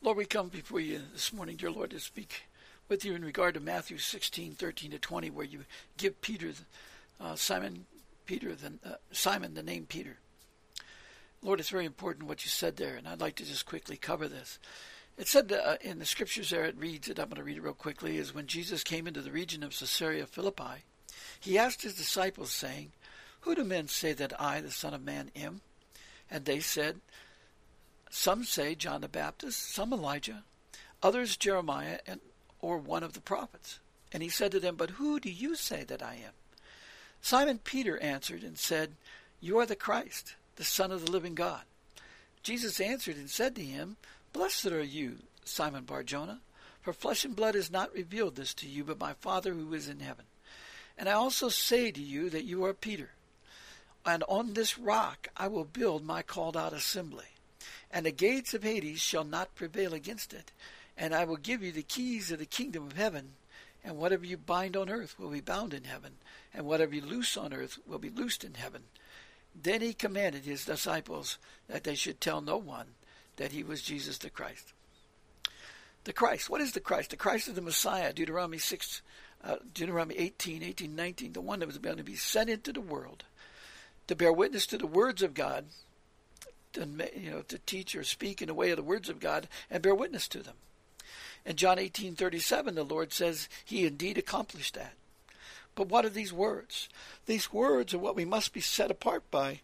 Lord, we come before you this morning, dear Lord, to speak with you in regard to Matthew 16, 13 to 20, where you give Peter, uh, Simon, Peter, the, uh, Simon the name Peter. Lord, it's very important what you said there, and I'd like to just quickly cover this. It said uh, in the scriptures there, it reads, and I'm going to read it real quickly, is when Jesus came into the region of Caesarea Philippi, he asked his disciples, saying, Who do men say that I, the Son of Man, am? And they said, Some say John the Baptist, some Elijah, others Jeremiah, and or one of the prophets. And he said to them, But who do you say that I am? Simon Peter answered and said, You are the Christ the Son of the living God. Jesus answered and said to him, Blessed are you, Simon Barjona, for flesh and blood has not revealed this to you, but my Father who is in heaven. And I also say to you that you are Peter, and on this rock I will build my called out assembly, and the gates of Hades shall not prevail against it. And I will give you the keys of the kingdom of heaven, and whatever you bind on earth will be bound in heaven, and whatever you loose on earth will be loosed in heaven. Then he commanded his disciples that they should tell no one that he was Jesus the Christ. The Christ. What is the Christ? The Christ is the Messiah. Deuteronomy 6, uh, Deuteronomy 18, 18, 19. The one that was going to be sent into the world to bear witness to the words of God, to, you know, to teach or speak in the way of the words of God and bear witness to them. In John 18:37, the Lord says he indeed accomplished that. But what are these words? These words are what we must be set apart by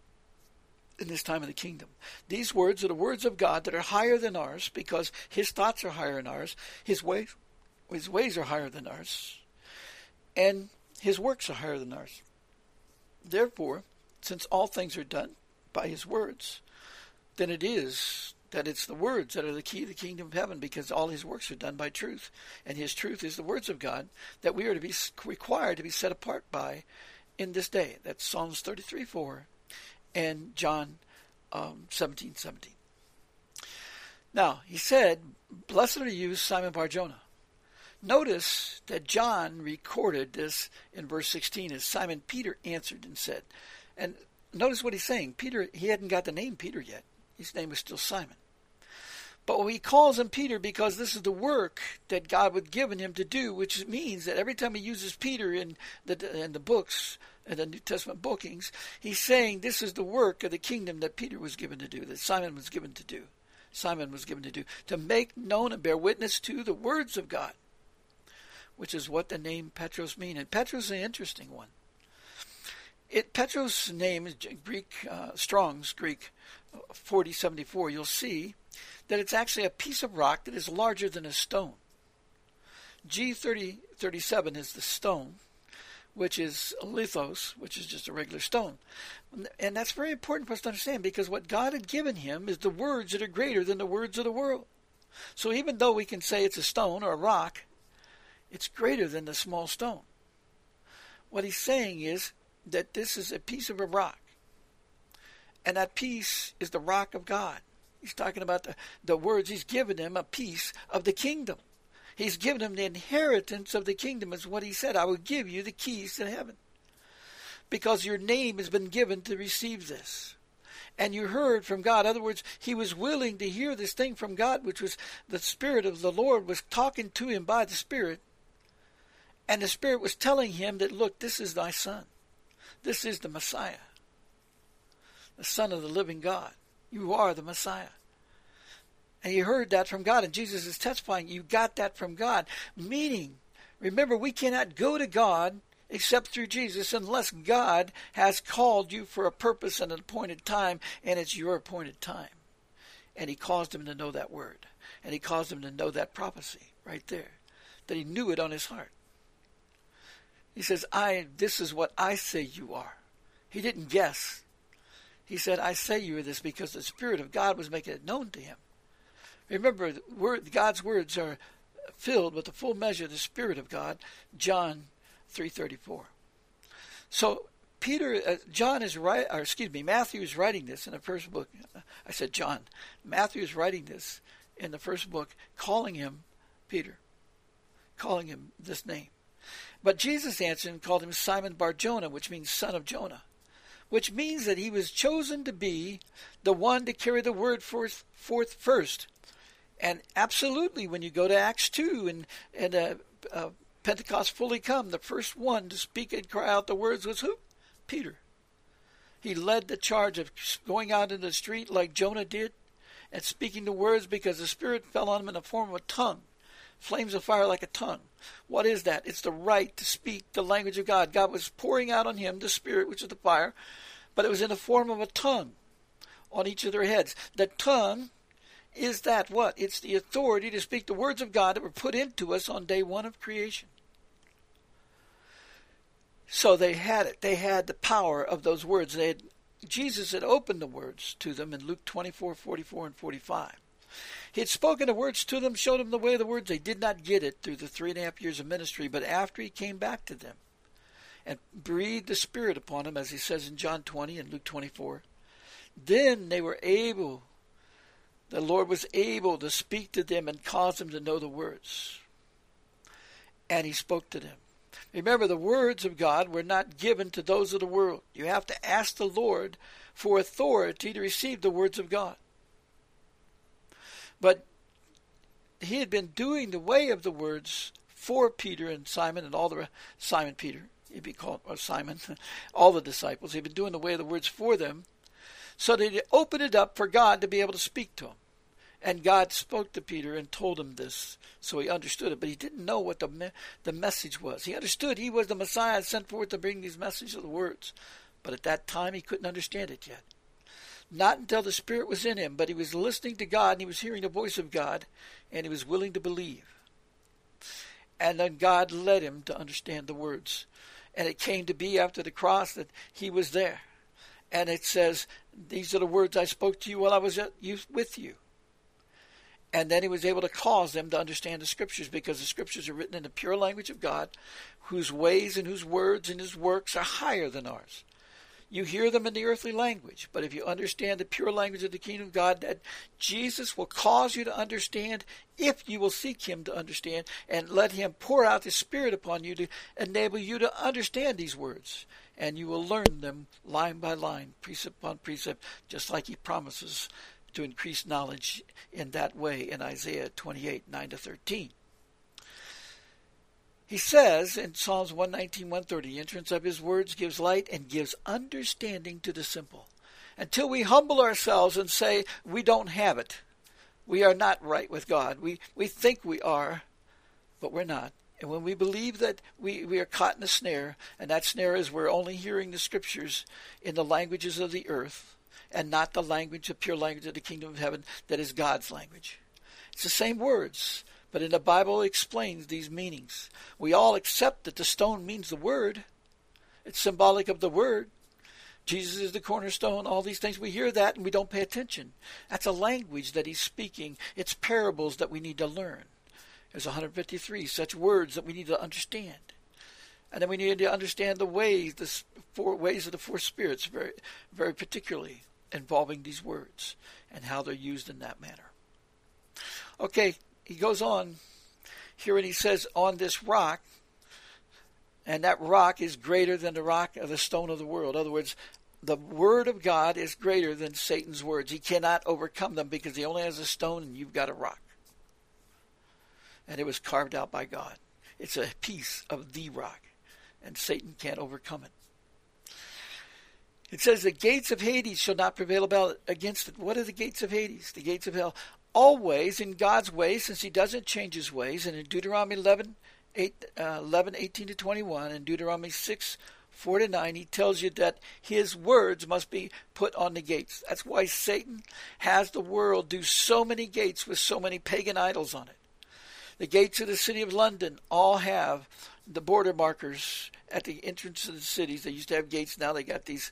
in this time of the kingdom. These words are the words of God that are higher than ours because his thoughts are higher than ours, his ways his ways are higher than ours, and his works are higher than ours. Therefore, since all things are done by his words, then it is that it's the words that are the key to the kingdom of heaven because all his works are done by truth. And his truth is the words of God that we are to be required to be set apart by in this day. That's Psalms 33 4 and John um, 17 17. Now, he said, Blessed are you, Simon Barjona. Notice that John recorded this in verse 16 as Simon Peter answered and said. And notice what he's saying. Peter, he hadn't got the name Peter yet. His name was still Simon. But he calls him Peter because this is the work that God had given him to do, which means that every time he uses Peter in the in the books and the New Testament bookings, he's saying this is the work of the kingdom that Peter was given to do, that Simon was given to do. Simon was given to do to make known and bear witness to the words of God, which is what the name Petros means. And Petros is an interesting one. It Petros' name is Greek uh, Strong's Greek 4074. You'll see that it's actually a piece of rock that is larger than a stone. G3037 is the stone, which is lithos, which is just a regular stone. And that's very important for us to understand because what God had given him is the words that are greater than the words of the world. So even though we can say it's a stone or a rock, it's greater than the small stone. What he's saying is that this is a piece of a rock. And that peace is the rock of God. He's talking about the, the words. He's given them a piece of the kingdom. He's given them the inheritance of the kingdom, is what he said. I will give you the keys to heaven. Because your name has been given to receive this. And you heard from God. In other words, he was willing to hear this thing from God, which was the Spirit of the Lord was talking to him by the Spirit. And the Spirit was telling him that, look, this is thy Son. This is the Messiah, the Son of the living God. You are the Messiah. And you heard that from God, and Jesus is testifying you got that from God. Meaning, remember, we cannot go to God except through Jesus unless God has called you for a purpose and an appointed time, and it's your appointed time. And He caused him to know that word, and He caused him to know that prophecy right there, that he knew it on his heart. He says, I, this is what I say you are. He didn't guess. He said, I say you this because the Spirit of God was making it known to him. Remember, God's words are filled with the full measure of the Spirit of God. John 3:34. So Peter, uh, John is right, or excuse me, Matthew is writing this in the first book. I said John. Matthew is writing this in the first book, calling him Peter, calling him this name. But Jesus answered and called him Simon Bar Jonah, which means son of Jonah, which means that he was chosen to be the one to carry the word forth, forth first. And absolutely, when you go to Acts 2 and, and uh, uh, Pentecost fully come, the first one to speak and cry out the words was who? Peter. He led the charge of going out in the street like Jonah did and speaking the words because the Spirit fell on him in the form of a tongue. Flames of fire like a tongue. What is that? It's the right to speak the language of God. God was pouring out on him the Spirit, which is the fire, but it was in the form of a tongue on each of their heads. The tongue is that what? It's the authority to speak the words of God that were put into us on day one of creation. So they had it. They had the power of those words. They had, Jesus had opened the words to them in Luke 24, 44, and 45. He had spoken the words to them, showed them the way of the words. They did not get it through the three and a half years of ministry, but after he came back to them and breathed the Spirit upon them, as he says in John 20 and Luke 24, then they were able, the Lord was able to speak to them and cause them to know the words. And he spoke to them. Remember, the words of God were not given to those of the world. You have to ask the Lord for authority to receive the words of God. But he had been doing the way of the words for Peter and Simon and all the Simon Peter, he'd be called or Simon, all the disciples. He'd been doing the way of the words for them, so that he opened it up for God to be able to speak to him. And God spoke to Peter and told him this, so he understood it. But he didn't know what the me- the message was. He understood he was the Messiah sent forth to bring these messages of the words, but at that time he couldn't understand it yet. Not until the Spirit was in him, but he was listening to God and he was hearing the voice of God, and he was willing to believe. And then God led him to understand the words. And it came to be after the cross that he was there. And it says, These are the words I spoke to you while I was with you. And then he was able to cause them to understand the scriptures because the scriptures are written in the pure language of God, whose ways and whose words and his works are higher than ours. You hear them in the earthly language, but if you understand the pure language of the kingdom of God, that Jesus will cause you to understand if you will seek him to understand and let him pour out his spirit upon you to enable you to understand these words. And you will learn them line by line, precept upon precept, just like he promises to increase knowledge in that way in Isaiah 28 9 to 13. He says in Psalms 119 130, the entrance of his words gives light and gives understanding to the simple. Until we humble ourselves and say we don't have it, we are not right with God. We, we think we are, but we're not. And when we believe that we, we are caught in a snare, and that snare is we're only hearing the scriptures in the languages of the earth, and not the language, the pure language of the kingdom of heaven that is God's language. It's the same words, but in the Bible it explains these meanings. We all accept that the stone means the word. It's symbolic of the word. Jesus is the cornerstone, all these things. We hear that and we don't pay attention. That's a language that he's speaking. It's parables that we need to learn. There's 153 such words that we need to understand. And then we need to understand the ways, the four ways of the four spirits, very, very particularly involving these words and how they're used in that manner. Okay, he goes on here and he says, On this rock, and that rock is greater than the rock of the stone of the world. In other words, the word of God is greater than Satan's words. He cannot overcome them because he only has a stone and you've got a rock. And it was carved out by God. It's a piece of the rock, and Satan can't overcome it. It says the gates of Hades shall not prevail about against it. What are the gates of Hades? The gates of hell. Always in God's ways, since He doesn't change His ways. And in Deuteronomy 11, 8, uh, 11 18 to 21, and Deuteronomy 6, 4 to 9, He tells you that His words must be put on the gates. That's why Satan has the world do so many gates with so many pagan idols on it. The gates of the city of London all have the border markers at the entrance of the cities. They used to have gates, now they got these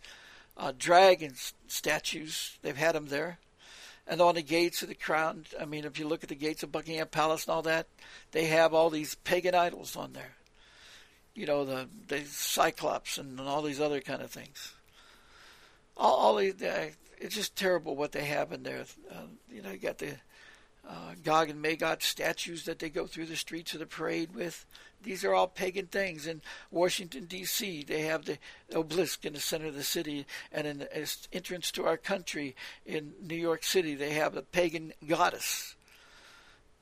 uh, dragon statues. They've had them there. And on the gates of the crown. I mean, if you look at the gates of Buckingham Palace and all that, they have all these pagan idols on there. You know, the the Cyclops and all these other kind of things. All, all these, it's just terrible what they have in there. Uh, you know, you got the uh, Gog and Magog statues that they go through the streets of the parade with. These are all pagan things. In Washington, D.C., they have the obelisk in the center of the city, and in the entrance to our country in New York City, they have the pagan goddess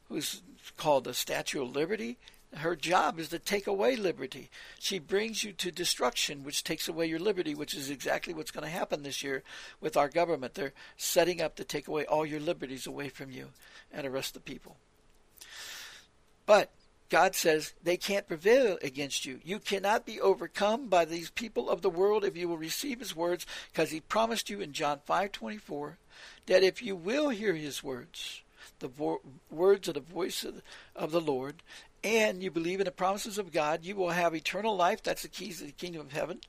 who's called the Statue of Liberty. Her job is to take away liberty. She brings you to destruction, which takes away your liberty, which is exactly what's going to happen this year with our government. They're setting up to take away all your liberties away from you and arrest the people. But God says they can't prevail against you. You cannot be overcome by these people of the world if you will receive his words because he promised you in John 5:24 that if you will hear his words, the vo- words of the voice of the, of the Lord, and you believe in the promises of God, you will have eternal life. That's the keys to the kingdom of heaven.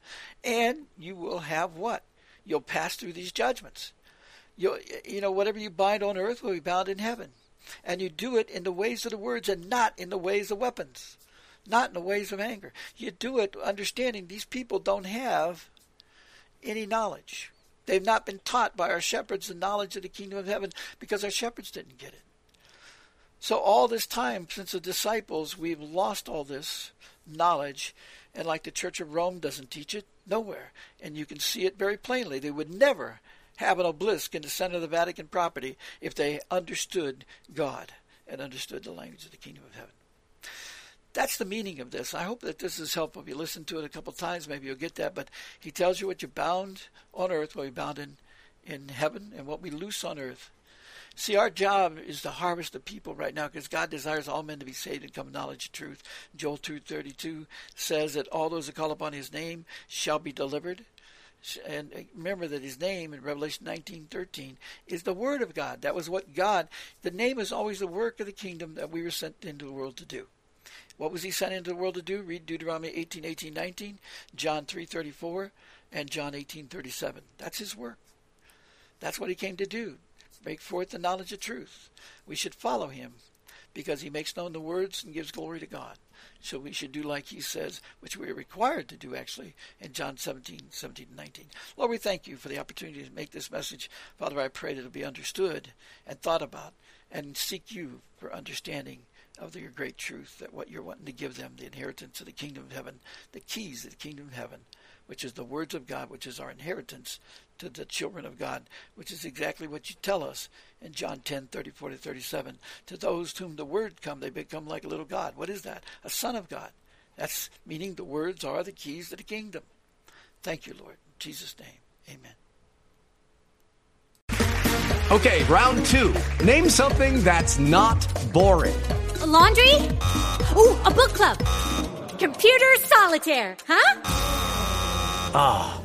And you will have what? You'll pass through these judgments. you you know, whatever you bind on earth will be bound in heaven and you do it in the ways of the words and not in the ways of weapons, not in the ways of anger. You do it understanding these people don't have any knowledge. They've not been taught by our shepherds the knowledge of the kingdom of heaven because our shepherds didn't get it. So, all this time since the disciples, we've lost all this knowledge. And like the Church of Rome doesn't teach it, nowhere. And you can see it very plainly. They would never have an obelisk in the center of the Vatican property if they understood God and understood the language of the kingdom of heaven. That's the meaning of this. I hope that this is helpful. If you listen to it a couple times, maybe you'll get that. But he tells you what you bound on earth will be bound in, in heaven, and what we loose on earth. See, our job is to harvest the people right now because God desires all men to be saved and come to knowledge of truth. Joel 2.32 says that all those who call upon his name shall be delivered and uh, remember that his name in Revelation 19:13 is the word of God. That was what God. The name is always the work of the kingdom that we were sent into the world to do. What was he sent into the world to do? Read Deuteronomy 18, 18, 19, John 3:34, and John 18:37. That's his work. That's what he came to do. Make forth the knowledge of truth. We should follow him because he makes known the words and gives glory to God. So we should do like he says, which we are required to do actually in John 17, 17 and 19. Lord, we thank you for the opportunity to make this message. Father, I pray that it will be understood and thought about and seek you for understanding of your great truth, that what you're wanting to give them, the inheritance of the kingdom of heaven, the keys of the kingdom of heaven, which is the words of God, which is our inheritance to the children of God, which is exactly what you tell us in John 10, 34 to 37. To those to whom the word come, they become like a little God. What is that? A son of God. That's meaning the words are the keys to the kingdom. Thank you, Lord. In Jesus' name, amen. Okay, round two. Name something that's not boring. A laundry? Ooh, a book club. Computer solitaire, huh? Ah, oh,